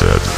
said.